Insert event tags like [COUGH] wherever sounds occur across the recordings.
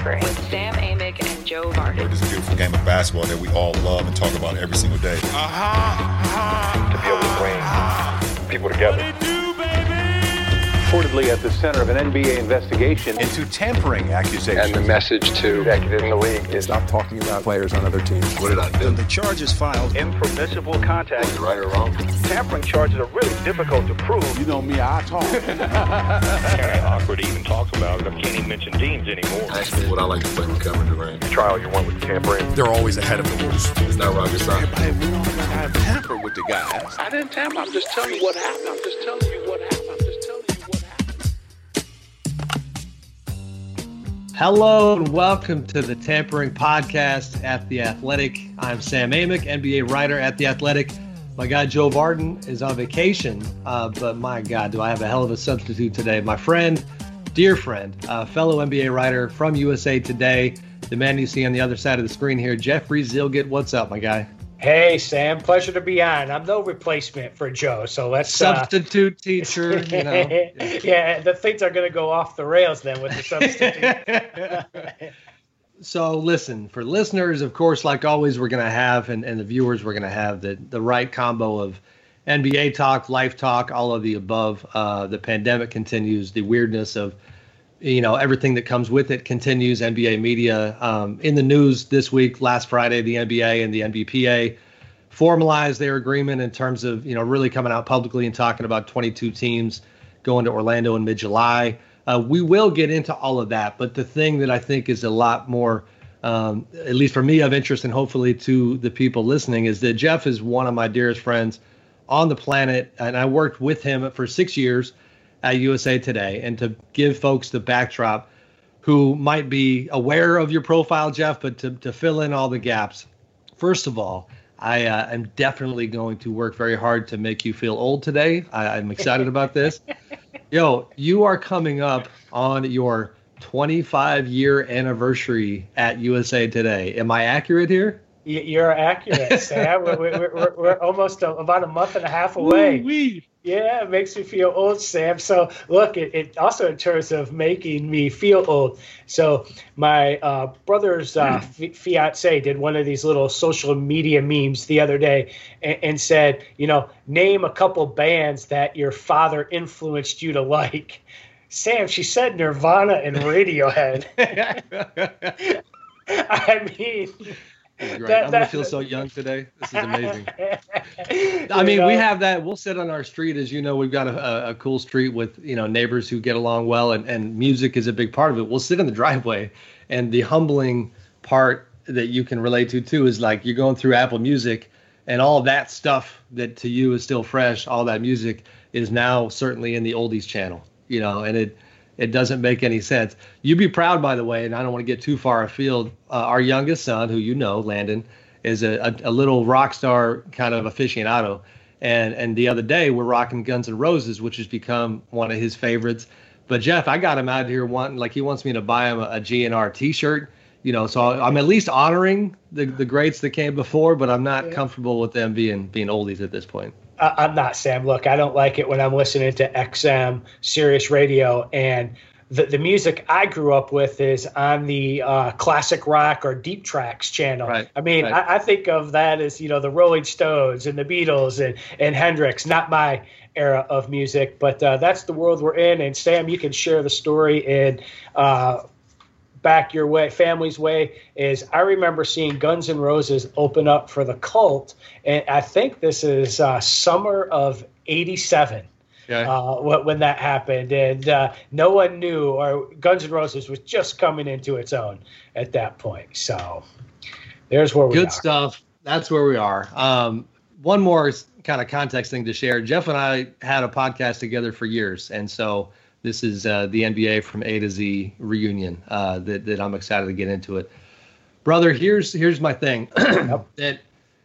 Tampering with Sam Amick and Joe Vardon. It's a beautiful game of basketball that we all love and talk about every single day. uh-huh To be able to bring people together. Reportedly at the center of an NBA investigation. into tampering accusations. And the message to executives in the league is Stop talking about players on other teams. what did I do? the charges filed. Impermissible contact. Right or wrong? Tampering charges are really difficult to prove. You know me, I talk. kind of awkward to even talk about it. I can't even mention teams anymore. Actually, what I like to play with Kevin Durant. Trial you want with tampering. They're always ahead of the rules. It's not rocket science. Hey, we don't gotta tamper with the guys. I didn't tamper. I'm just telling you what happened. I'm just telling you what happened. Hello and welcome to the Tampering Podcast at The Athletic. I'm Sam Amick, NBA writer at The Athletic. My guy Joe Vardon is on vacation, uh, but my God, do I have a hell of a substitute today. My friend, dear friend, uh, fellow NBA writer from USA Today, the man you see on the other side of the screen here, Jeffrey Zillgitt. What's up, my guy? Hey Sam, pleasure to be on. I'm no replacement for Joe, so let's. Uh, Substitute teacher, you [LAUGHS] know. yeah, the things are going to go off the rails then with the substitute. [LAUGHS] So listen, for listeners, of course, like always, we're going to have, and, and the viewers, we're going to have the, the right combo of NBA talk, life talk, all of the above. Uh, the pandemic continues. The weirdness of, you know, everything that comes with it continues. NBA media um, in the news this week, last Friday, the NBA and the NBPA formalized their agreement in terms of, you know, really coming out publicly and talking about 22 teams going to Orlando in mid-July. Uh, we will get into all of that, but the thing that I think is a lot more, um, at least for me, of interest and hopefully to the people listening, is that Jeff is one of my dearest friends on the planet, and I worked with him for six years at USA Today. And to give folks the backdrop, who might be aware of your profile, Jeff, but to, to fill in all the gaps, first of all, I uh, am definitely going to work very hard to make you feel old today. I, I'm excited [LAUGHS] about this. Yo, you are coming up on your 25 year anniversary at USA Today. Am I accurate here? You're accurate, [LAUGHS] Sam. We're, we're, we're, almost a, about a month and a half away. Woo-wee. Yeah, it makes me feel old, Sam. So look, it, it also in terms of making me feel old. So my uh, brother's uh, fi- fiance did one of these little social media memes the other day, and, and said, you know, name a couple bands that your father influenced you to like. Sam, she said Nirvana and Radiohead. [LAUGHS] [LAUGHS] I mean, That- I'm gonna feel so young today. This is amazing. [LAUGHS] I mean, we have that. We'll sit on our street, as you know. We've got a, a, a cool street with you know neighbors who get along well, and, and music is a big part of it. We'll sit in the driveway, and the humbling part that you can relate to too is like you're going through Apple Music, and all that stuff that to you is still fresh. All that music is now certainly in the oldies channel, you know, and it it doesn't make any sense. You'd be proud, by the way, and I don't want to get too far afield. Uh, our youngest son, who you know, Landon, is a, a, a little rock star kind of aficionado. And and the other day we're rocking Guns N' Roses, which has become one of his favorites. But Jeff, I got him out here wanting like he wants me to buy him a, a GNR T-shirt. You know, so I'm at least honoring the, the greats that came before, but I'm not comfortable with them being being oldies at this point. I- I'm not Sam. Look, I don't like it when I'm listening to XM, Sirius Radio, and the, the music I grew up with is on the uh, classic rock or deep tracks channel. Right, I mean, right. I, I think of that as you know the Rolling Stones and the Beatles and and Hendrix. Not my era of music, but uh, that's the world we're in. And Sam, you can share the story and. Uh, back your way, family's way, is I remember seeing Guns N' Roses open up for the cult, and I think this is uh, summer of '87 Yeah. uh, when that happened, and uh, no one knew, or Guns N' Roses was just coming into its own at that point. So there's where we Good are. stuff. That's where we are. Um, one more kind of context thing to share. Jeff and I had a podcast together for years, and so this is uh, the NBA from A to Z reunion. Uh, that that I'm excited to get into it, brother. Here's here's my thing. [CLEARS THROAT] that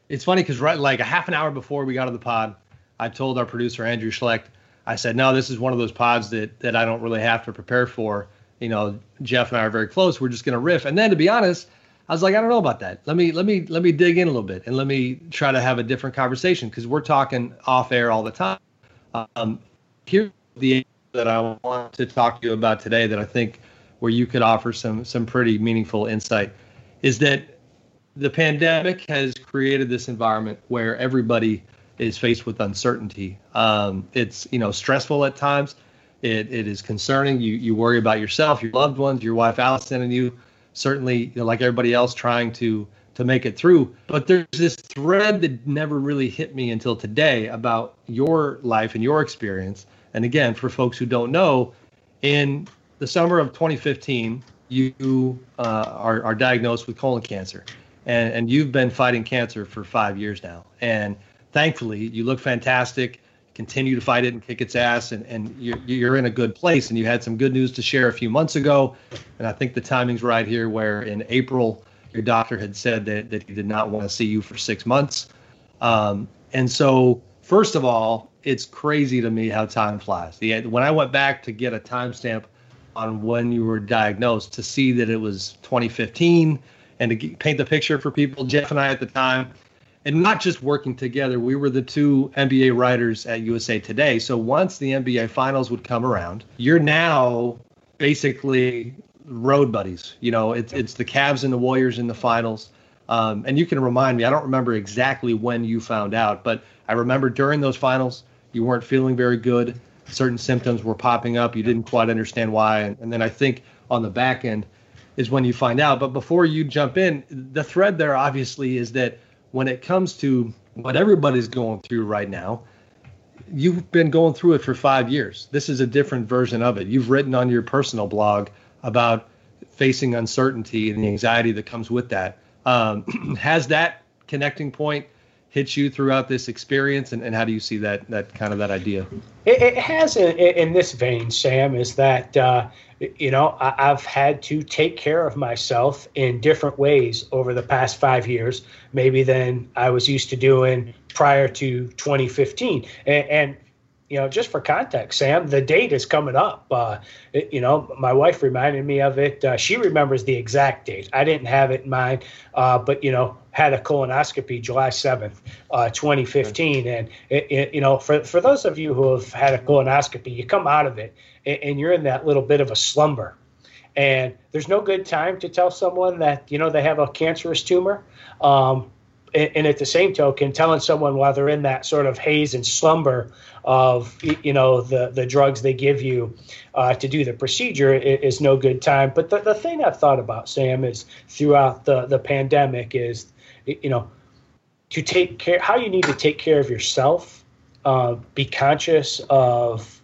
it's funny because right like a half an hour before we got on the pod, I told our producer Andrew Schlecht, I said, no, this is one of those pods that that I don't really have to prepare for. You know, Jeff and I are very close. We're just gonna riff. And then to be honest, I was like, I don't know about that. Let me let me let me dig in a little bit and let me try to have a different conversation because we're talking off air all the time. Um, here's the that I want to talk to you about today that I think where you could offer some some pretty meaningful insight. Is that the pandemic has created this environment where everybody is faced with uncertainty. Um, it's you know stressful at times. It, it is concerning. You you worry about yourself, your loved ones, your wife Allison, and you. Certainly, you know, like everybody else, trying to to make it through. But there's this thread that never really hit me until today about your life and your experience. And again, for folks who don't know, in the summer of 2015, you uh, are, are diagnosed with colon cancer, and and you've been fighting cancer for five years now. And thankfully, you look fantastic. Continue to fight it and kick its ass, and, and you're, you're in a good place. And you had some good news to share a few months ago, and I think the timing's right here. Where in April, your doctor had said that that he did not want to see you for six months. Um, and so, first of all, it's crazy to me how time flies. The, when I went back to get a timestamp on when you were diagnosed, to see that it was 2015, and to paint the picture for people, Jeff and I at the time and not just working together. We were the two NBA writers at USA Today. So once the NBA finals would come around, you're now basically road buddies. You know, it's it's the Cavs and the Warriors in the finals. Um, and you can remind me, I don't remember exactly when you found out, but I remember during those finals, you weren't feeling very good. Certain symptoms were popping up. You didn't quite understand why. And, and then I think on the back end is when you find out. But before you jump in, the thread there obviously is that when it comes to what everybody's going through right now, you've been going through it for five years. This is a different version of it. You've written on your personal blog about facing uncertainty and the anxiety that comes with that. Um, [CLEARS THROAT] has that connecting point hit you throughout this experience, and, and how do you see that that kind of that idea? It, it has in, in, this vein, Sam, is that uh, you know I, have had to take care of myself in different ways over the past five years, maybe than I was used to doing prior to 2015, and, and you know, just for context, Sam, the date is coming up. Uh, it, you know, my wife reminded me of it. Uh, she remembers the exact date. I didn't have it in mind, uh, but you know, had a colonoscopy July seventh, uh, 2015, and it, it, you know, for for those of you who have had a colonoscopy, you come out of it and, and you're in that little bit of a slumber, and there's no good time to tell someone that you know they have a cancerous tumor. Um, and, at the same token, telling someone while they're in that sort of haze and slumber of you know the the drugs they give you uh, to do the procedure is, no good time. But the, the thing I've thought about, Sam, is throughout the the pandemic is you know to take care how you need to take care of yourself, uh, be conscious of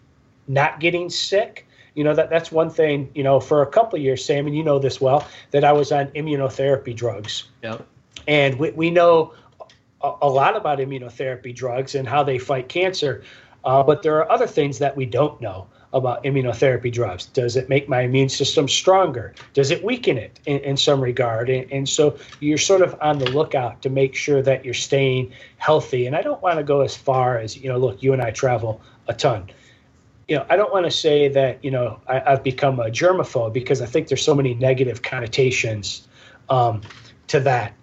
not getting sick. You know that that's one thing you know for a couple of years sam and you know this well that i was on immunotherapy drugs. Yep and we, we know a, a lot about immunotherapy drugs and how they fight cancer, uh, but there are other things that we don't know about immunotherapy drugs. Does it make my immune system stronger? Does it weaken it in, in some regard? And, and, so you're sort of on the lookout to make sure that you're staying healthy. And I don't want to go as far as, you know, look, you and I travel a ton. You know, I don't want to say that, you know, I, have become a germaphobe because I think there's so many negative connotations um, to that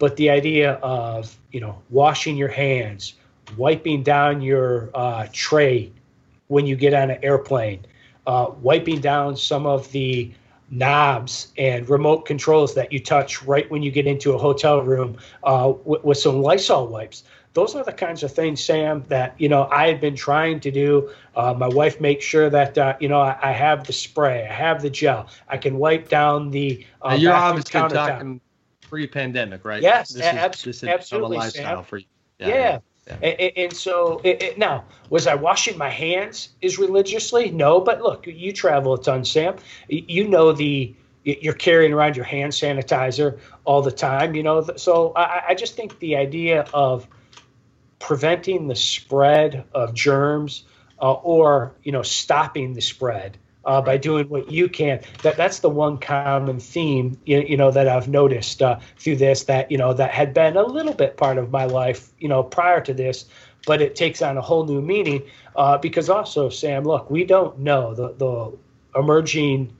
but the idea of you know washing your hands, wiping down your uh, tray when you get on an airplane, uh, wiping down some of the knobs and remote controls that you touch right when you get into a hotel room uh, with, with some Lysol wipes those are the kinds of things, Sam, that you know I had been trying to do. Uh, my wife makes sure that uh, you know I, I, have the spray, I have the gel, I can wipe down the. Uh, you're obviously talking pre-pandemic, right? Yes, this ab- is, this absolutely. a lifestyle for you. Yeah. yeah. yeah. And, and, so it, it, now, was I washing my hands as religiously? No, but look, you travel a ton, Sam. You know the you're carrying around your hand sanitizer all the time. You know, so I, I just think the idea of preventing the spread of germs uh, or you know stopping the spread uh, by doing what you can. That that's the one common theme you, you know that I've noticed uh, through this that you know that had been a little bit part of my life you know prior to this, but it takes on a whole new meaning uh, because also Sam, look, we don't know the the emerging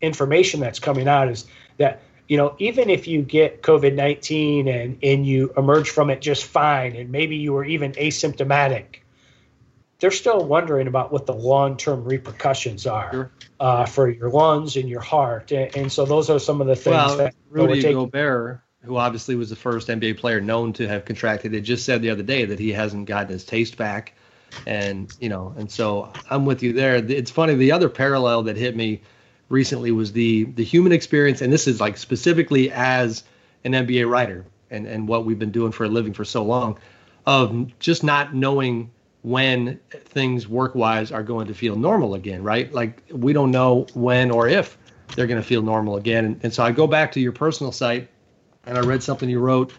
information that's coming out is that you know even if you get COVID nineteen and and you emerge from it just fine and maybe you were even asymptomatic they're still wondering about what the long-term repercussions are Sure. uh, for your lungs and your heart, and, and so those are some of the things Well, that Rudy taking- Gobert, who obviously was the first NBA player known to have contracted it, just said the other day that he hasn't gotten his taste back, and you know, and so I'm with you there. It's funny. The other parallel that hit me recently was the the human experience, and this is like specifically as an NBA writer and and what we've been doing for a living for so long, of just not knowing when things work wise are going to feel normal again, right? Like we don't know when or if they're going to feel normal again. And, and so I go back to your personal site and I read something you wrote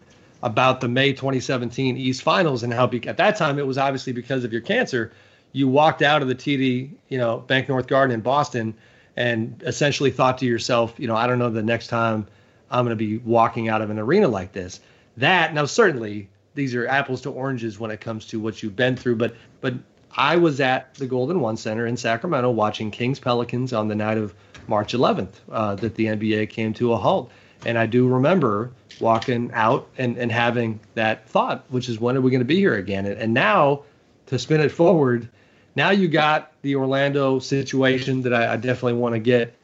about the May 2017 East Finals and how be, at that time it was obviously because of your cancer. You walked out of the TD, you know, Banknorth Garden in Boston and essentially thought to yourself, you know, I don't know the next time I'm going to be walking out of an arena like this. That now certainly these are apples to oranges when it comes to what you've been through, but but I was at the Golden One Center in Sacramento watching Kings Pelicans on the night of March 11th uh, that the NBA came to a halt. And I do remember walking out and, and having that thought, which is when are we going to be here again? And, and now to spin it forward, now you got the Orlando situation that I, I definitely want to get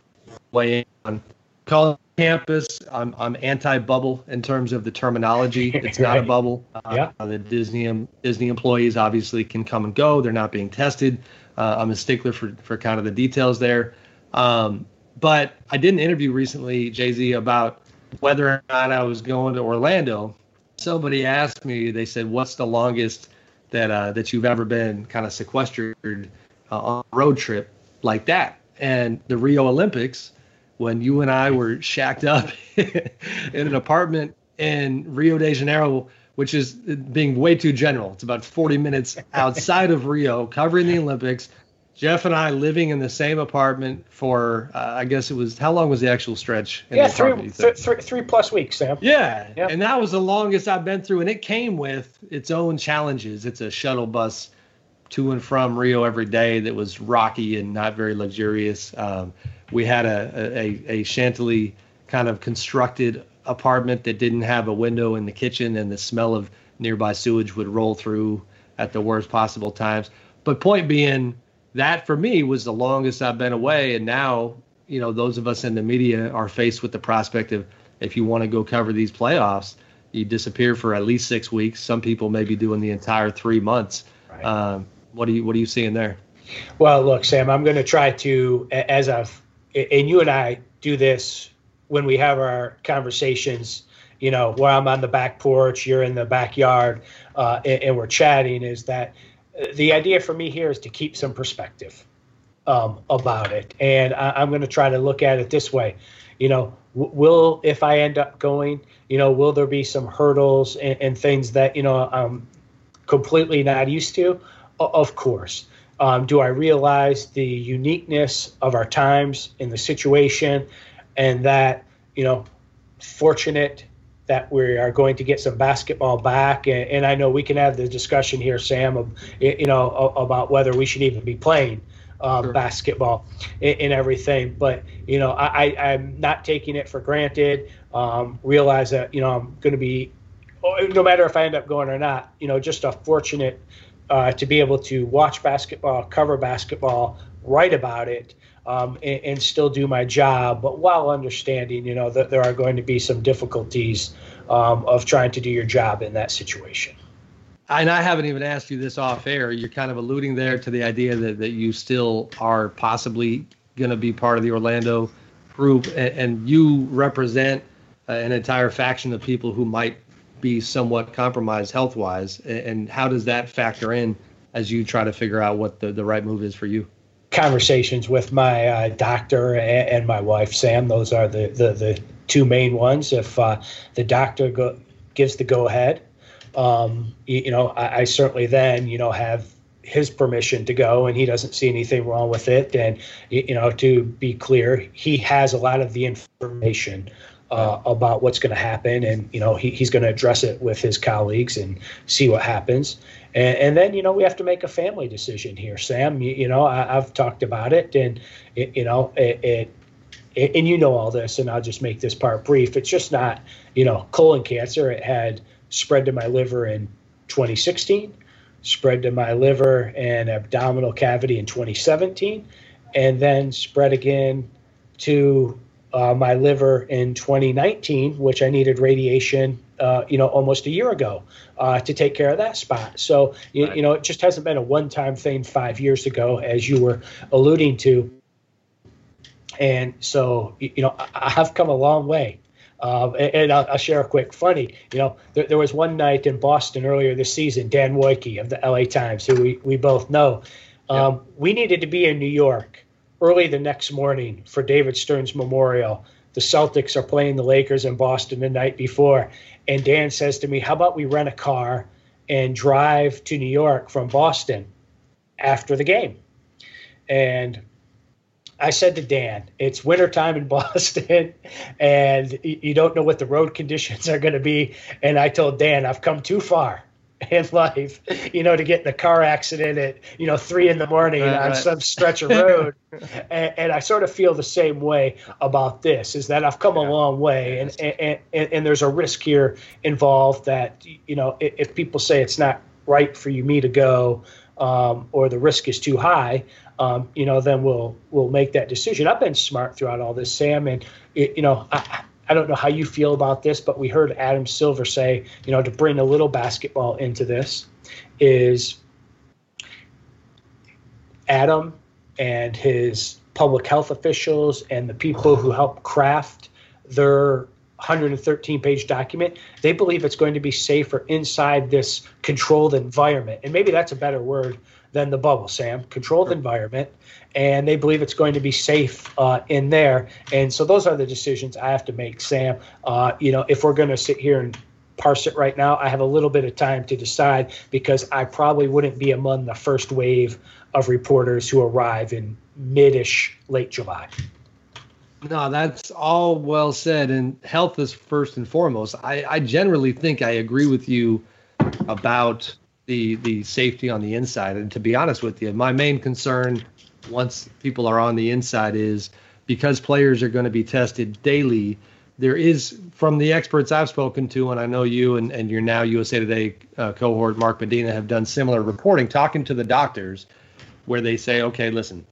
way on. College campus, I'm, I'm anti-bubble in terms of the terminology. [LAUGHS] It's not a bubble. Uh, Yeah. The Disney Disney employees obviously can come and go. They're not being tested. Uh, I'm a stickler for for kind of the details there. Um, but I did an interview recently, Jay Z, about whether or not I was going to Orlando. Somebody asked me. They said, "What's the longest that uh, that you've ever been kind of sequestered uh, on a road trip like that?" And the Rio Olympics, when you and I were shacked up [LAUGHS] in an apartment in Rio de Janeiro, which is being way too general. It's about 40 minutes outside of Rio, covering the Olympics. Jeff and I living in the same apartment for, uh, I guess it was, how long was the actual stretch? In yeah, three, th- three, three plus weeks, Sam. Yeah. Yep. And that was the longest I've been through. And it came with its own challenges. It's a shuttle bus to and from Rio every day that was rocky and not very luxurious. Um, we had a, a, a Chantilly kind of constructed apartment that didn't have a window in the kitchen, and the smell of nearby sewage would roll through at the worst possible times. But point being, that for me was the longest I've been away. And now, you know, those of us in the media are faced with the prospect of if you want to go cover these playoffs, you disappear for at least six weeks. Some people may be doing the entire three months. Right. Um, what are you What are you seeing there? Well, look, Sam, I'm going to try to, as I've, and you and I do this when we have our conversations, you know, where I'm on the back porch, you're in the backyard, uh, and, and we're chatting, is that uh, the idea for me here is to keep some perspective um, about it. And I, I'm going to try to look at it this way. You know, will, if I end up going, you know, will there be some hurdles and, and things that, you know, I'm completely not used to? Of course. Um, do I realize the uniqueness of our times in the situation and that, you know, fortunate that we are going to get some basketball back? And, and I know we can have the discussion here, Sam, of, you know, about whether we should even be playing uh, Sure. basketball and, and everything. But, you know, I, I, I'm not taking it for granted. Um, realize that, you know, I'm going to be, oh, no matter if I end up going or not, you know, just a fortunate uh, to be able to watch basketball, cover basketball, write about it, um, and, and still do my job, but while understanding, you know, that there are going to be some difficulties um, of trying to do your job in that situation. And I haven't even asked you this off air. You're kind of alluding there to the idea that, that you still are possibly going to be part of the Orlando group, and, and you represent uh, an entire faction of people who might be somewhat compromised health wise. And, how does that factor in as you try to figure out what the, the right move is for you? Conversations with my uh, doctor and, my wife, Sam. Those are the, the, the two main ones. If uh, the doctor go, gives the go ahead, um, you, you know, I, I certainly then, you know, have his permission to go and he doesn't see anything wrong with it. And, you know, to be clear, he has a lot of the information uh, about what's going to happen. And, you know, he, he's going to address it with his colleagues and see what happens. And, and then, you know, we have to make a family decision here, Sam. You, you know, I, I've talked about it and, it, you know, it, it and you know all this, and I'll just make this part brief. It's just not, you know, colon cancer. It had spread to my liver in 2016. spread to my liver and abdominal cavity in 2017, and then spread again to uh, my liver in 2019, which I needed radiation, uh, you know, almost a year ago uh, to take care of that spot. So, you, right. you know, it just hasn't been a one-time thing five years ago, as you were alluding to. And so, you know, I have come a long way. Um, and, and I'll, I'll, share a quick funny. You know, there, there, was one night in Boston earlier this season, Dan Woike of the LA Times, who we, we both know. Um, yep. We needed to be in New York early the next morning for David Stern's Memorial. The Celtics are playing the Lakers in Boston the night before. And Dan says to me, How about we rent a car and drive to New York from Boston after the game? And I said to Dan, it's wintertime in [LAUGHS] Boston and you don't know what the road conditions are going to be. And I told Dan, I've come too far [LAUGHS] in life, you know, to get in a car accident at, you know, three in the morning right, on right. some stretch of road. [LAUGHS] and, and, I sort of feel the same way about this is that I've come yeah. a long way and, and, and, and, there's a risk here involved that, you know, if, if people say it's not right for you, me to go, um, or the risk is too high, um, you know, then we'll, we'll make that decision. I've been smart throughout all this, Sam. And, it, you know, I, I don't know how you feel about this, but we heard Adam Silver say, you know, to bring a little basketball into this is Adam and his public health officials and the people who help craft their 113 page document, they believe it's going to be safer inside this controlled environment. And maybe that's a better word than the bubble, Sam. Controlled environment and they believe it's going to be safe uh, in there. And so those are the decisions I have to make, Sam. Uh, you know, if we're going to sit here and parse it right now, I have a little bit of time to decide because I probably wouldn't be among the first wave of reporters who arrive in midish late July. No, that's all well said. And health is first and foremost. I, I generally think I agree with you about the the safety on the inside. And to be honest with you, my main concern once people are on the inside is because players are going to be tested daily. There is, from the experts I've spoken to, and I know you and, and your now USA Today uh, cohort, Mark Medina, have done similar reporting, talking to the doctors, where they say, okay, listen,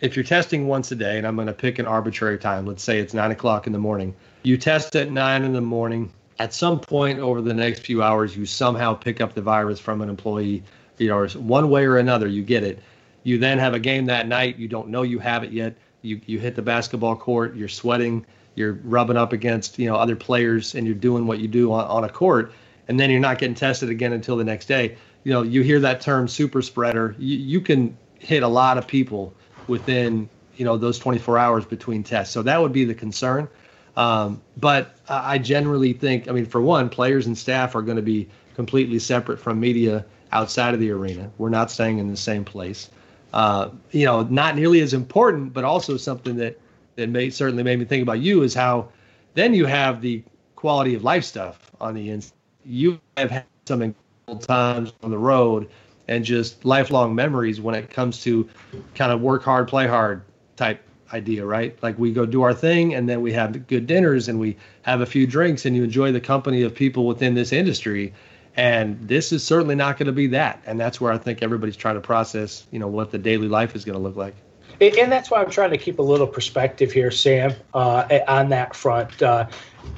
if you're testing once a day, and I'm going to pick an arbitrary time, let's say it's nine o'clock in the morning, you test at nine in the morning. At some point over the next few hours, you somehow pick up the virus from an employee, you know, one way or another, you get it you then have a game that night. You don't know you have it yet. You you hit the basketball court. You're sweating. You're rubbing up against you know other players, and you're doing what you do on, on a court. And then you're not getting tested again until the next day. You know, you hear that term super spreader. You, you can hit a lot of people within you know those 24 hours between tests. So that would be the concern. Um, but I generally think, I mean, for one, players and staff are going to be completely separate from media outside of the arena. We're not staying in the same place uh, you know, not nearly as important, but also something that that may certainly made me think about you is how then you have the quality of life stuff on the inside. You have had some incredible times on the road and just lifelong memories when it comes to kind of work hard, play hard type idea, right? Like we go do our thing and then we have good dinners and we have a few drinks and you enjoy the company of people within this industry and this is certainly not going to be that. And that's where I think everybody's trying to process, you know, what the daily life is going to look like. And that's why I'm trying to keep a little perspective here, Sam, uh, on that front. Uh,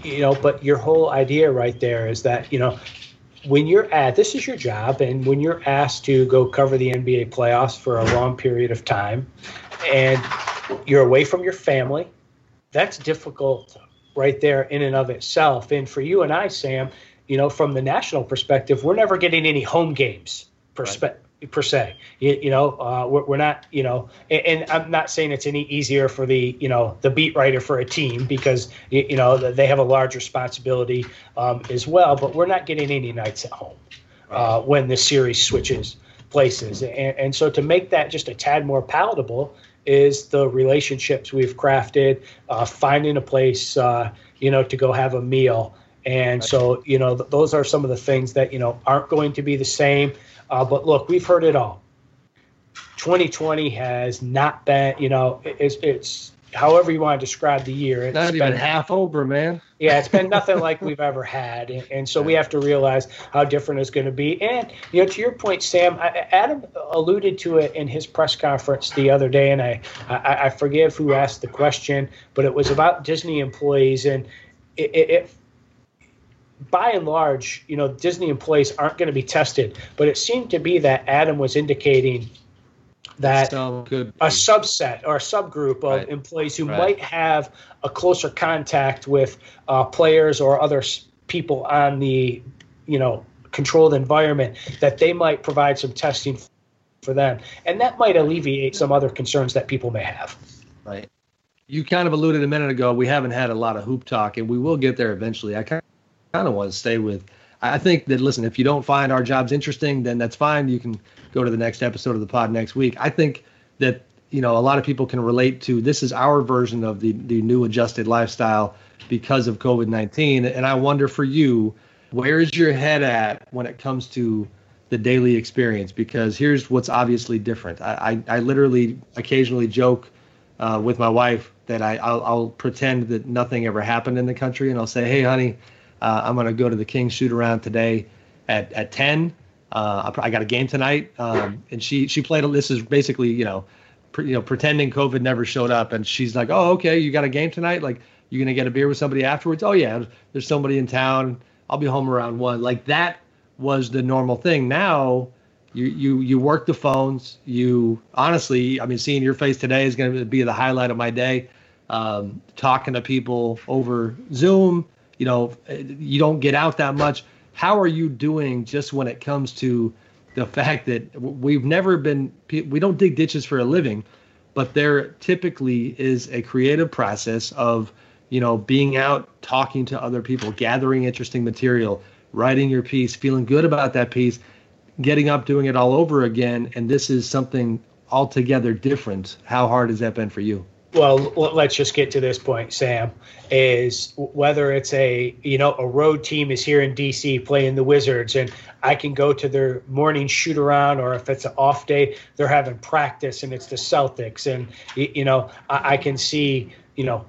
you know, but your whole idea right there is that, you know, when you're at this is your job, and when you're asked to go cover the NBA playoffs for a long period of time, and you're away from your family, that's difficult right there in and of itself. And for you and I, Sam, you know, from the national perspective, we're never getting any home games per, right. spe- per se. You, you know, uh, we're, we're, not, you know, and, and, I'm not saying it's any easier for the, you know, the beat writer for a team because, you, you know, they have a large responsibility um, as well, but we're not getting any nights at home uh, when the series switches places. And, and so to make that just a tad more palatable is the relationships we've crafted, uh, finding a place, uh, you know, to go have a meal and so, you know, th- those are some of the things that, you know, aren't going to be the same. Uh, but look, we've heard it all. 2020 has not been, you know, it's, it's however you want to describe the year. It's Not even been- half over, man. Yeah, it's been nothing like we've ever had, and, and so we have to realize how different it's going to be. And you know, to your point, Sam, I, Adam alluded to it in his press conference the other day, and I, I, I forgive who asked the question, but it was about Disney employees, and it, it, it by and large, you know, Disney employees aren't going to be tested, but it seemed to be that Adam was indicating that So good. a subset or a subgroup of Right. employees who Right. might have a closer contact with uh, players or other people on the you know controlled environment that they might provide some testing for them and that might alleviate some other concerns that people may have Right. You kind of alluded a minute ago. We haven't had a lot of hoop talk, and we will get there eventually. I kind of want to stay with. I think that listen, if you don't find our jobs interesting, then that's fine. You can go to the next episode of the pod next week. I think that you know a lot of people can relate to this is our version of the the new adjusted lifestyle because of COVID nineteen, and I wonder for you, where is your head at when it comes to the daily experience? Because here's what's obviously different. I I, I literally occasionally joke uh, with my wife that I I'll, I'll pretend that nothing ever happened in the country, and I'll say, "Hey, honey, uh, I'm gonna go to the King shoot around today at at 10. Uh, I, got a game tonight." Um, and she she played. This is basically you know, pre, you know, pretending COVID never showed up, and she's like, "Oh, okay, you got a game tonight? Like, you're gonna get a beer with somebody afterwards? Oh yeah, there's somebody in town. I'll be home around one. Like that was the normal thing. Now you you you work the phones. You honestly, I mean, seeing your face today is going to be the highlight of my day. Um, talking to people over Zoom, you know, you don't get out that much. How are you doing just when it comes to the fact that we've never been we don't dig ditches for a living, but there typically is a creative process of you know being out talking to other people, gathering interesting material, writing your piece, feeling good about that piece getting up doing it all over again and this is something altogether different how hard has that been for you well let's just get to this point sam is whether it's a you know a road team is here in dc playing the wizards and i can go to their morning shoot around or if it's an off day they're having practice and it's the celtics and you know i, I can see you know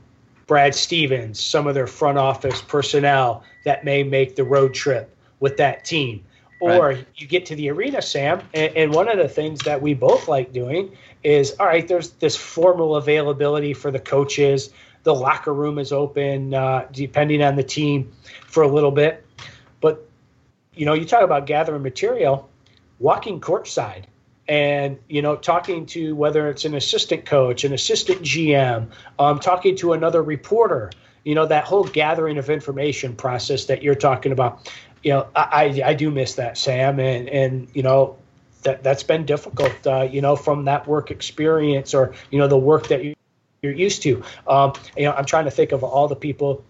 brad stevens some of their front office personnel that may make the road trip with that team or Right. you get to the arena, Sam, and, and one of the things that we both like doing is all right, there's this formal availability for the coaches. The locker room is open, uh, depending on the team, for a little bit. But, you know, you talk about gathering material, walking courtside and, you know, talking to whether it's an assistant coach, an assistant GM, um, talking to another reporter, you know, that whole gathering of information process that you're talking about you know, I, I do miss that, Sam, and and you know, that that's been difficult, uh, you know, from that work experience or you know the work that you, you're used to. Um, you know, I'm trying to think of all the people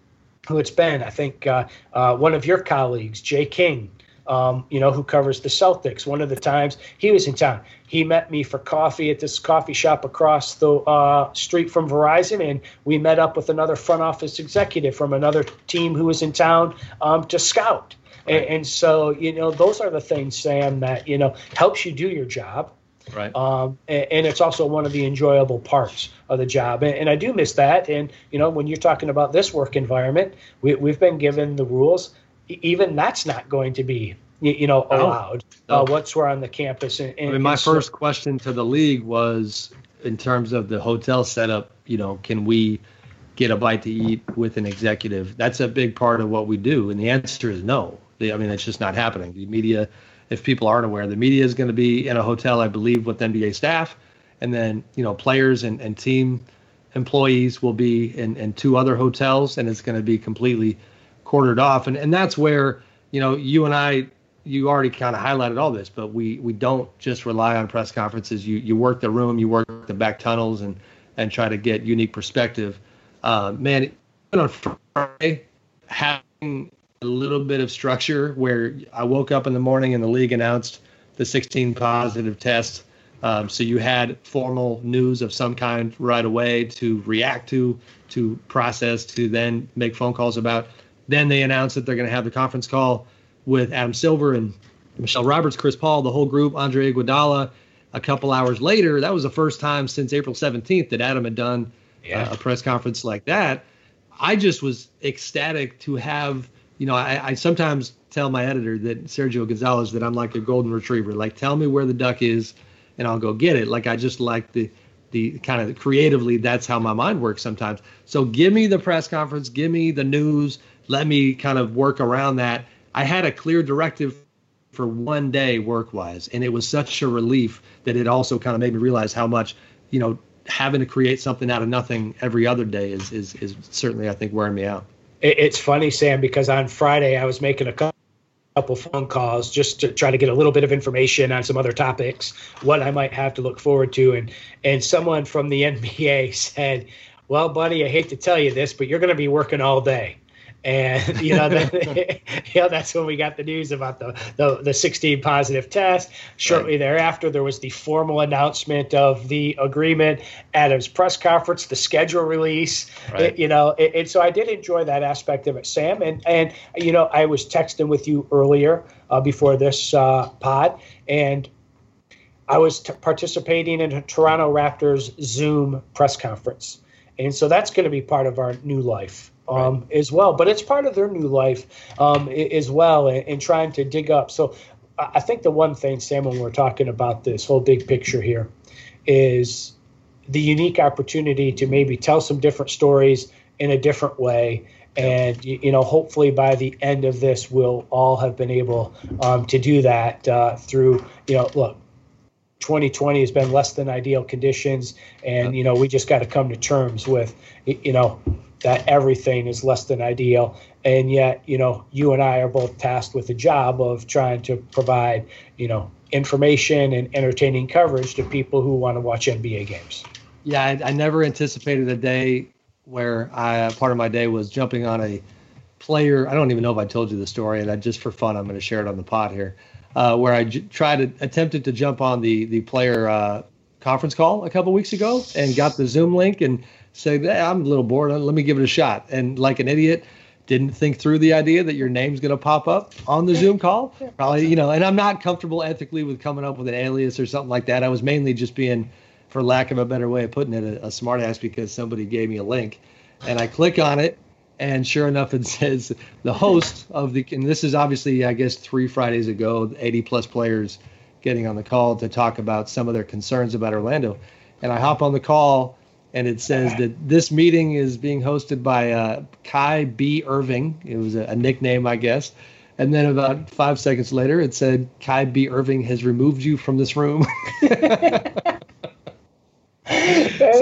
who it's been. I think uh, uh, one of your colleagues, Jay King, um, you know, who covers the Celtics. One of the times he was in town, he met me for coffee at this coffee shop across the uh, street from Verizon, and we met up with another front office executive from another team who was in town um, to scout. And, and so, you know, those are the things, Sam, that you know helps you do your job. right Um, and, and it's also one of the enjoyable parts of the job. And, and I do miss that. And, you know, when you're talking about this work environment, we, we've been given the rules. Even that's not going to be, you, know, No. allowed No. uh, once we're on the campus. And, i mean my and so- first question to the league was in terms of the hotel setup you know can we get a bite to eat with an executive that's a big part of what we do and the answer is no I mean it's just not happening. The media if people aren't aware the media is going to be in a hotel i believe with nba staff. And then you know players and, and team employees will be in, in two other hotels and it's going to be completely quartered off. And, and that's where you know you and i you already kind of highlighted all this but we we don't just rely on press conferences. You you work the room you work the back tunnels and and try to get unique perspective. Uh, man on friday having a little bit of structure where i woke up in the morning and the league announced the 16 positive tests um, so you had formal news of some kind right away to react to, to process, to then make phone calls about. Then they announced that they're going to have the conference call with Adam Silver and Michelle Roberts, Chris Paul, the whole group, Andre Iguodala. A couple hours later, that was the first time since April 17th that Adam had done uh, a press conference like that. I just was ecstatic to have, you know, I, I sometimes tell my editor that Sergio Gonzalez that I'm like a golden retriever. Like, tell me where the duck is, and I'll go get it. Like, I just like the the kind of creatively. That's how my mind works sometimes. So give me the press conference, give me the news. Let me kind of work around that. I had a clear directive for one day work wise, and it was such a relief that it also kind of made me realize how much, you know, having to create something out of nothing every other day is is is certainly I think wearing me out. It's funny, Sam, because on Friday I was making a couple phone calls just to try to get a little bit of information on some other topics, what I might have to look forward to, and and someone from the NBA [LAUGHS] said, "Well, buddy, I hate to tell you this, but you're going to be working all day." And [LAUGHS] you know, the, [LAUGHS] you know that's when we got the news about the, the the 16 positive test. Shortly right. thereafter, there was the formal announcement of the agreement his press conference, the schedule release. Right. It, you know, it, and so I did enjoy that aspect of it, Sam. And and you know, I was texting with you earlier uh, before this uh, pod, and I was t- participating in a Toronto Raptors Zoom press conference, and so that's going to be part of our new life um, right. as well. But it's part of their new life um, as well, and, and, trying to dig up. So I think the one thing, Sam, when we're talking about this whole big picture here, is the unique opportunity to maybe tell some different stories in a different way. And you know, hopefully by the end of this, we'll all have been able um, to do that uh, through you know, look, 2020 has been less than ideal conditions, and you know, we just got to come to terms with you know that everything is less than ideal. And yet, you know, you and I are both tasked with the job of trying to provide, you know, information and entertaining coverage to people who want to watch NBA games. Yeah, I, I never anticipated a day where I part of my day was jumping on a player. I don't even know if I told you the story, and I just for fun, I'm going to share it on the pod here, uh, where I j- tried to attempted to jump on the the player uh, conference call a couple weeks ago and got the Zoom link and said, hey, I'm a little bored. Let me give it a shot. And like an idiot, didn't think through the idea that your name's going to pop up on the Zoom call. Probably, you know, and I'm not comfortable ethically with coming up with an alias or something like that. I was mainly just being, for lack of a better way of putting it, a, a smartass because somebody gave me a link. And I click on it, and sure enough, it [LAUGHS] says the host of the, and this is obviously, I guess, three Fridays ago, 80 plus players getting on the call to talk about some of their concerns about Orlando. And I hop on the call and it says that this meeting is being hosted by uh, Kai B. Irving. It was a, a, nickname, I guess. And then about five seconds later, it said Kai B. Irving has removed you from this room. [LAUGHS] so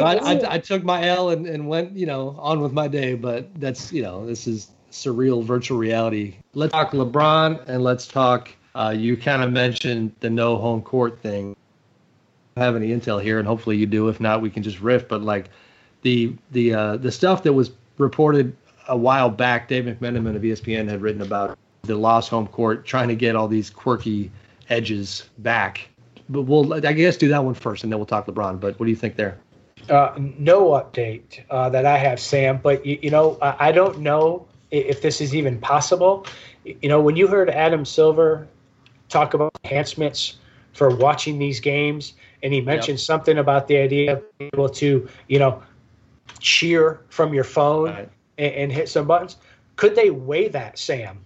I, I, I, took my L and, and went, you know, on with my day. But that's, you know, this is surreal virtual reality. Let's talk LeBron and let's talk. Uh, you kind of mentioned the no home court thing have any intel here, and hopefully you do. If not, we can just riff. But like the the uh, the stuff that was reported a while back, Dave McMenamin of ESPN had written about the lost home court, trying to get all these quirky edges back. But we'll, I guess, do that one first, and then we'll talk LeBron. But what do you think there? Uh, no update uh, that I have, Sam. But you, you know, I, I don't know if this is even possible. You know, when you heard Adam Silver talk about enhancements for watching these games, and he mentioned yep. something about the idea of being able to, you know, cheer from your phone right. and, and, hit some buttons. Could they weigh that, Sam?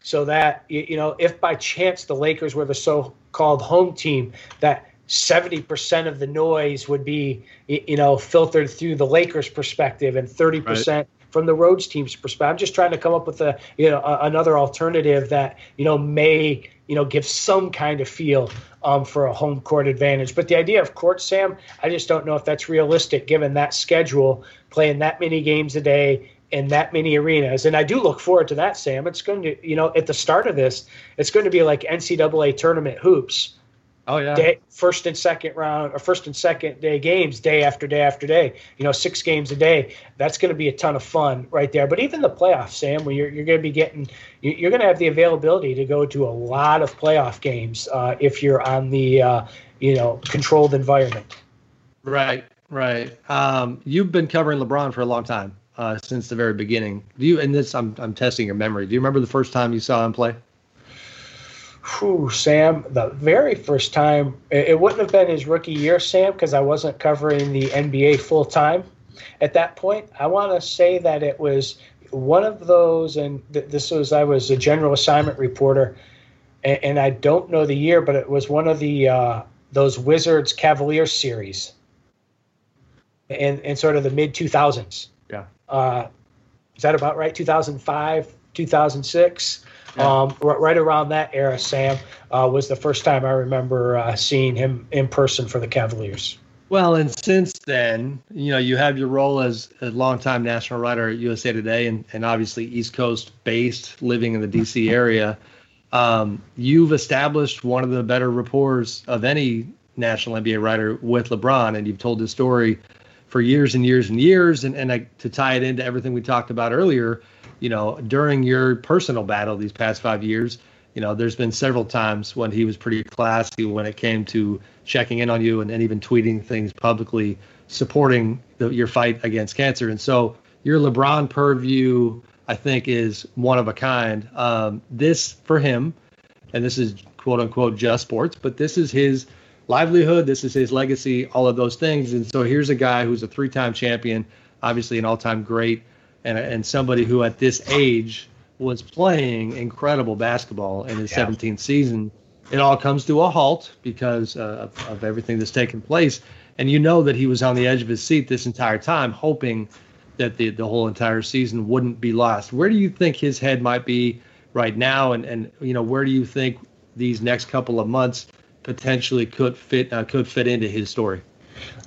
So that you know, if by chance the Lakers were the so-called home team, that 70% of the noise would be, you know, filtered through the Lakers' perspective, and 30% right. From the roads team's perspective. I'm just trying to come up with a, you know, a, another alternative that you know may, you know, give some kind of feel um, for a home court advantage. But the idea of court, Sam, I just don't know if that's realistic given that schedule, playing that many games a day in that many arenas. And I do look forward to that, Sam. It's going to, you know, at the start of this, it's going to be like NCAA tournament hoops Oh yeah. Day, first and second round or first and second day games, day after day after day. You know, six games a day. That's going to be a ton of fun right there. But even the playoffs, Sam, where you're, you're going to be getting, you're going to have the availability to go to a lot of playoff games uh, if you're on the, uh, you know, controlled environment. Right, right. Um, you've been covering LeBron for a long time, uh, since the very beginning. Do you? And this, I'm, I'm testing your memory. Do you remember the first time you saw him play? whew, Sam, the very first time, it, it wouldn't have been his rookie year, Sam, because I wasn't covering the NBA full time at that point. I want to say that it was one of those, and th- this was, I was a general assignment reporter, and, and, I don't know the year, but it was one of the, uh, those Wizards Cavalier series in, in sort of the mid 2000s. Yeah. Uh, is that about right? 2005, 2006? Yeah. Um, right around that era, Sam uh, was the first time I remember uh, seeing him in person for the Cavaliers. Well, and since then, you know, you have your role as a longtime national writer at USA Today, and, and obviously East Coast based, living in the D.C. area. Um, you've established one of the better rapports of any national NBA writer with LeBron, and you've told this story for years and years and years. And, and I, to tie it into everything we talked about earlier, you know, during your personal battle these past five years, you know, there's been several times when he was pretty classy when it came to checking in on you and, and even tweeting things publicly supporting the, your fight against cancer. And so your LeBron purview, I think, is one of a kind. Um, this for him, and this is quote unquote just sports, but this is his livelihood. This is his legacy, all of those things. And so here's a guy who's a three time champion, obviously an all time great, and, and somebody who at this age was playing incredible basketball in his Yeah. 17th season. It all comes to a halt because uh, of, of everything that's taken place. And you know that he was on the edge of his seat this entire time, hoping that the, the whole entire season wouldn't be lost. Where do you think his head might be right now? And, and you know, where do you think these next couple of months potentially could fit uh, could fit into his story?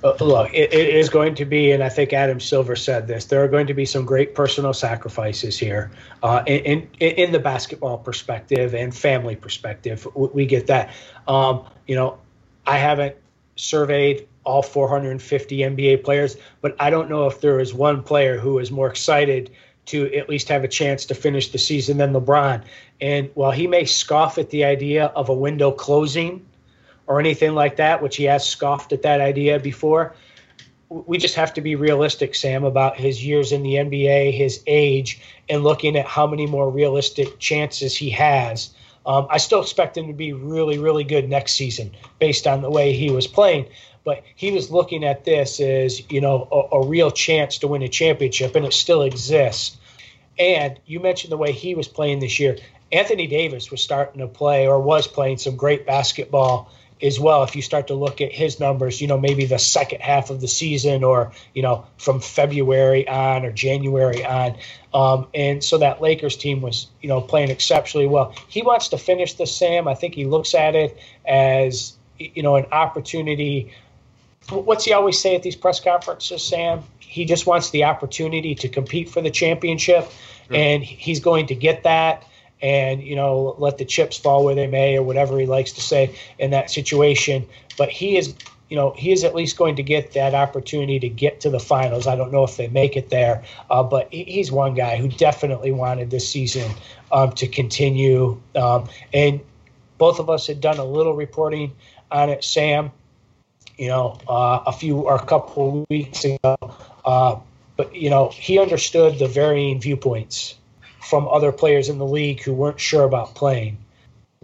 Uh, look, it, it is going to be, and I think Adam Silver said this. There are going to be some great personal sacrifices here, uh, in, in in the basketball perspective and family perspective. We, get that. Um, you know, I haven't surveyed all 450 NBA players, but I don't know if there is one player who is more excited to at least have a chance to finish the season than LeBron. And while he may scoff at the idea of a window closing or anything like that, which he has scoffed at that idea before. We just have to be realistic, Sam, about his years in the NBA, his age, and looking at how many more realistic chances he has. Um, I still expect him to be really, really good next season based on the way he was playing. But he was looking at this as, you know, a, a real chance to win a championship, and it still exists. And you mentioned the way he was playing this year. Anthony Davis was starting to play or was playing some great basketball as well. If you start to look at his numbers, you know, maybe the second half of the season or, you know, from February on or January on. Um, and so that Lakers team was, you know, playing exceptionally well. He wants to finish the Sam. I think he looks at it as, you know, an opportunity. What's he always say at these press conferences, Sam? He just wants the opportunity to compete for the championship, and he's going to get that and you know let the chips fall where they may or whatever he likes to say in that situation. But he is you know he is at least going to get that opportunity to get to the finals. I don't know if they make it there uh, but he's one guy who definitely wanted this season um, to continue um, and both of us had done a little reporting on it sam you know uh, a few or a couple of weeks ago uh, but you know he understood the varying viewpoints from other players in the league who weren't sure about playing.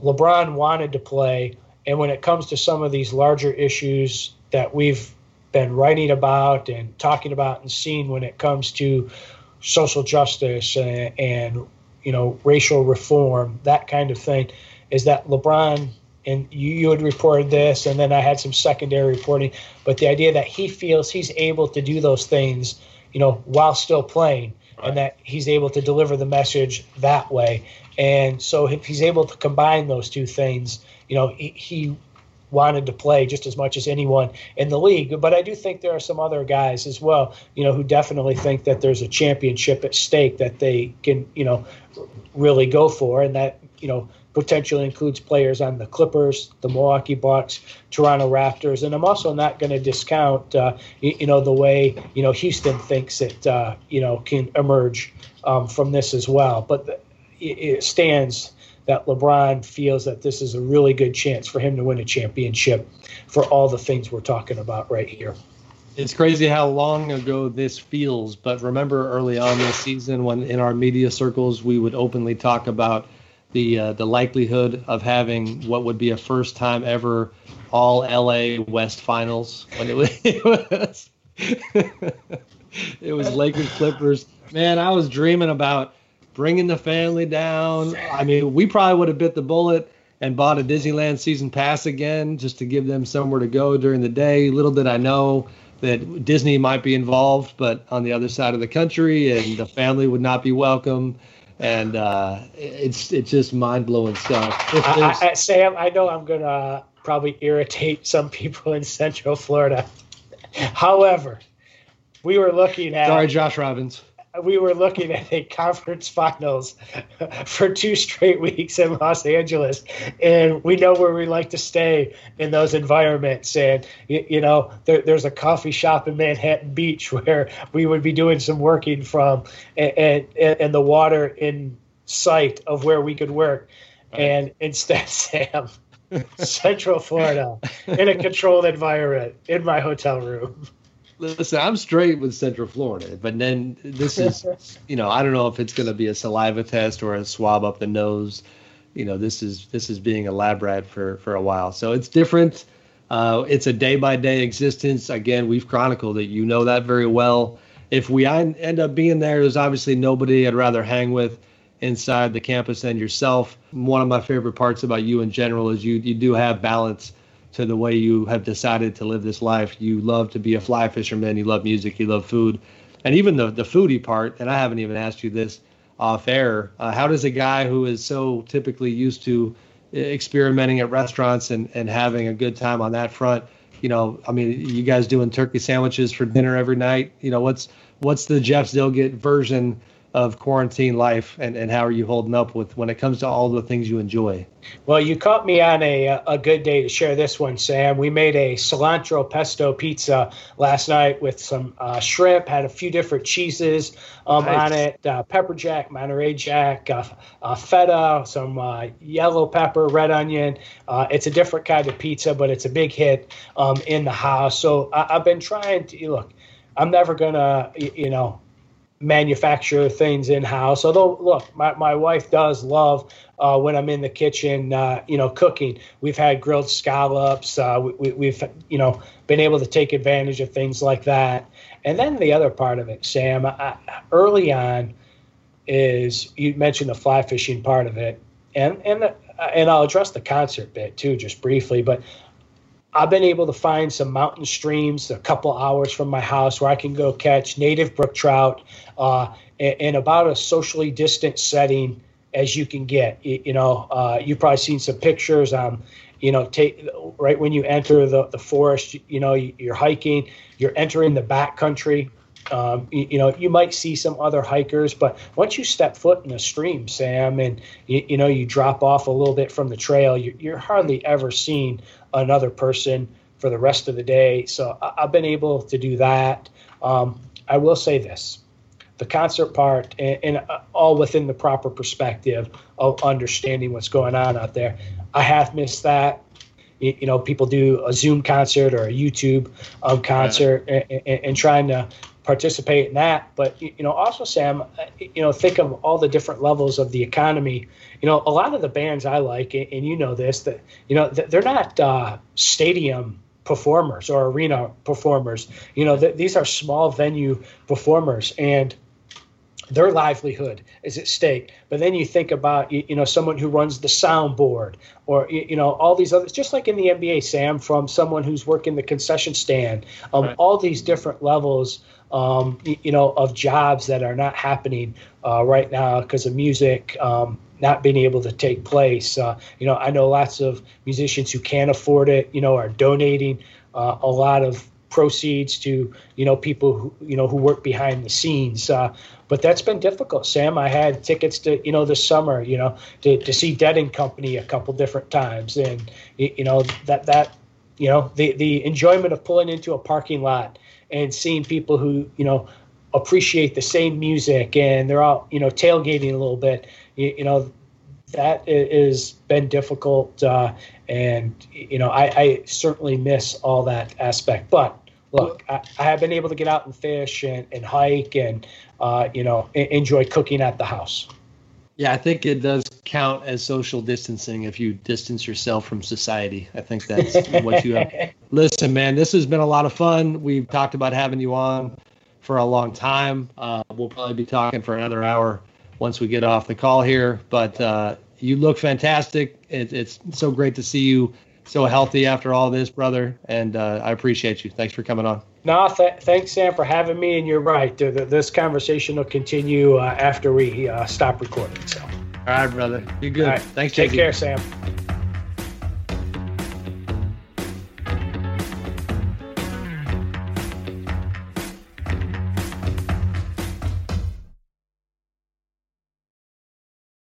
LeBron wanted to play, and when it comes to some of these larger issues that we've been writing about and talking about and seeing when it comes to social justice and, and you know racial reform, that kind of thing, is that LeBron and you, you had reported this, and then I had some secondary reporting, but the idea that he feels he's able to do those things, you know, while still playing, and that he's able to deliver the message that way. And so if he's able to combine those two things, you know, he, he wanted to play just as much as anyone in the league. But I do think there are some other guys as well, you know, who definitely think that there's a championship at stake that they can, you know, really go for, and that, you know, potentially includes players on the Clippers, the Milwaukee Bucks, Toronto Raptors, and I'm also not going to discount, uh, you, you know, the way you know Houston thinks it, uh, you know, can emerge um, from this as well. But the, it, it stands that LeBron feels that this is a really good chance for him to win a championship for all the things we're talking about right here. It's crazy how long ago this feels, but remember early on this season when in our media circles we would openly talk about the uh, the likelihood of having what would be a first time ever all LA West Finals when it [LAUGHS] was, it was it was Lakers Clippers. Man, I was dreaming about bringing the family down. I mean, we probably would have bit the bullet and bought a Disneyland season pass again just to give them somewhere to go during the day. Little did I know that Disney might be involved, but on the other side of the country, and the family would not be welcome. And uh, it's it's just mind blowing stuff. If I, there's- I, I- Sam, I know I'm gonna probably irritate some people in Central Florida. However, we were looking at sorry, Josh Robbins. We were looking at a conference finals for two straight weeks in Los Angeles, and we know where we like to stay in those environments. And you, you know, there, there's a coffee shop in Manhattan Beach [LAUGHS] where we would be doing some working from, and and, and the water in sight of where we could work. And instead, [LAUGHS] Sam, Central Florida, in a controlled environment, in my hotel room. Listen, I'm straight with Central Florida, but then this is, [LAUGHS] you know, I don't know if it's going to be a saliva test or a swab up the nose. You know, this is this is being a lab rat for for a while, so it's different. Uh, it's a day by day existence. Again, we've chronicled it. You know that very well. If we end up being there, there's obviously nobody I'd rather hang with inside the campus than yourself. One of my favorite parts about you in general is you you do have balance to the way you have decided to live this life. You love to be a fly fisherman. You love music. You love food, and even the the foodie part. And I haven't even asked you this off air. Uh, how does a guy who is so typically used to experimenting at restaurants and and having a good time on that front? You know, I mean, you guys doing turkey sandwiches for dinner every night. You know, what's what's the Jeff Zillgitt version of quarantine life, and and how are you holding up with when it comes to all the things you enjoy? Well, you caught me on a a good day to share this one, Sam. We made a cilantro pesto pizza last night with some uh, shrimp, had a few different cheeses um, Nice. on it, uh, pepper jack, Monterey jack, uh, uh, feta, some uh, yellow pepper, red onion. Uh, it's a different kind of pizza, but it's a big hit um, in the house. So I, I've been trying to look. I'm never gonna, y- you know, manufacture things in house. Although, look, my, my wife does love uh, when I'm in the kitchen, uh, you know, cooking. We've had grilled scallops. Uh, we, we've, you know, been able to take advantage of things like that. And then the other part of it, Sam, I, early on, is you mentioned the fly fishing part of it, and and the, and I'll address the concert bit too, just briefly, but. I've been able to find some mountain streams a couple hours from my house where I can go catch native brook trout uh, in, in about a socially distant setting as you can get. You, you know, uh, you've probably seen some pictures. Um, you know, take right when you enter the, the forest, you, you know, you're hiking, you're entering the back country. Um, you, you know, you might see some other hikers, but once you step foot in a stream, Sam, and you, you know, you drop off a little bit from the trail, you, you're hardly ever seen another person for the rest of the day. So I, I've been able to do that. Um, I will say this the concert part and, and uh, all within the proper perspective of understanding what's going on out there. I have missed that. You, you know, people do a Zoom concert or a YouTube um, concert and, and, and trying to participate in that. But you know, also Sam, uh, you know, think of all the different levels of the economy. You know, a lot of the bands I like, and and you know this, that you know, they're not uh, stadium performers or arena performers. You know, th- these are small venue performers, and their livelihood is at stake. But then you think about you, you know someone who runs the soundboard, or you, you know all these others, just like in the NBA, Sam, from someone who's working the concession stand, um, Right. all these different levels, um, you, know, of jobs that are not happening uh, right now because of music. Um, not being able to take place. Uh, you know, I know lots of musicians who can't afford it. You know, are donating uh, a lot of proceeds to you know people who you know who work behind the scenes. Uh, but that's been difficult, Sam. I had tickets to you know this summer, you know, to, to see Dead and Company a couple different times, and you know that that you know the the enjoyment of pulling into a parking lot and seeing people who you know appreciate the same music and they're all you know tailgating a little bit. You, you know that has been difficult, uh, and you know I, I certainly miss all that aspect. But look, I, I have been able to get out and fish and, and hike and uh, you know enjoy cooking at the house. Yeah, I think it does count as social distancing if you distance yourself from society. I think that's what you have. [LAUGHS] Listen, man, this has been a lot of fun. We've talked about having you on for a long time. Uh, we'll probably be talking for another hour once we get off the call here. But uh, you look fantastic. It, it's so great to see you so healthy after all this, brother. And uh, I appreciate you. Thanks for coming on. No, th- thanks, Sam, for having me. And you're right. th- th- This conversation will continue uh, after we uh, stop recording. So, All right, brother. You're good. right, Thanks, take care, Sam.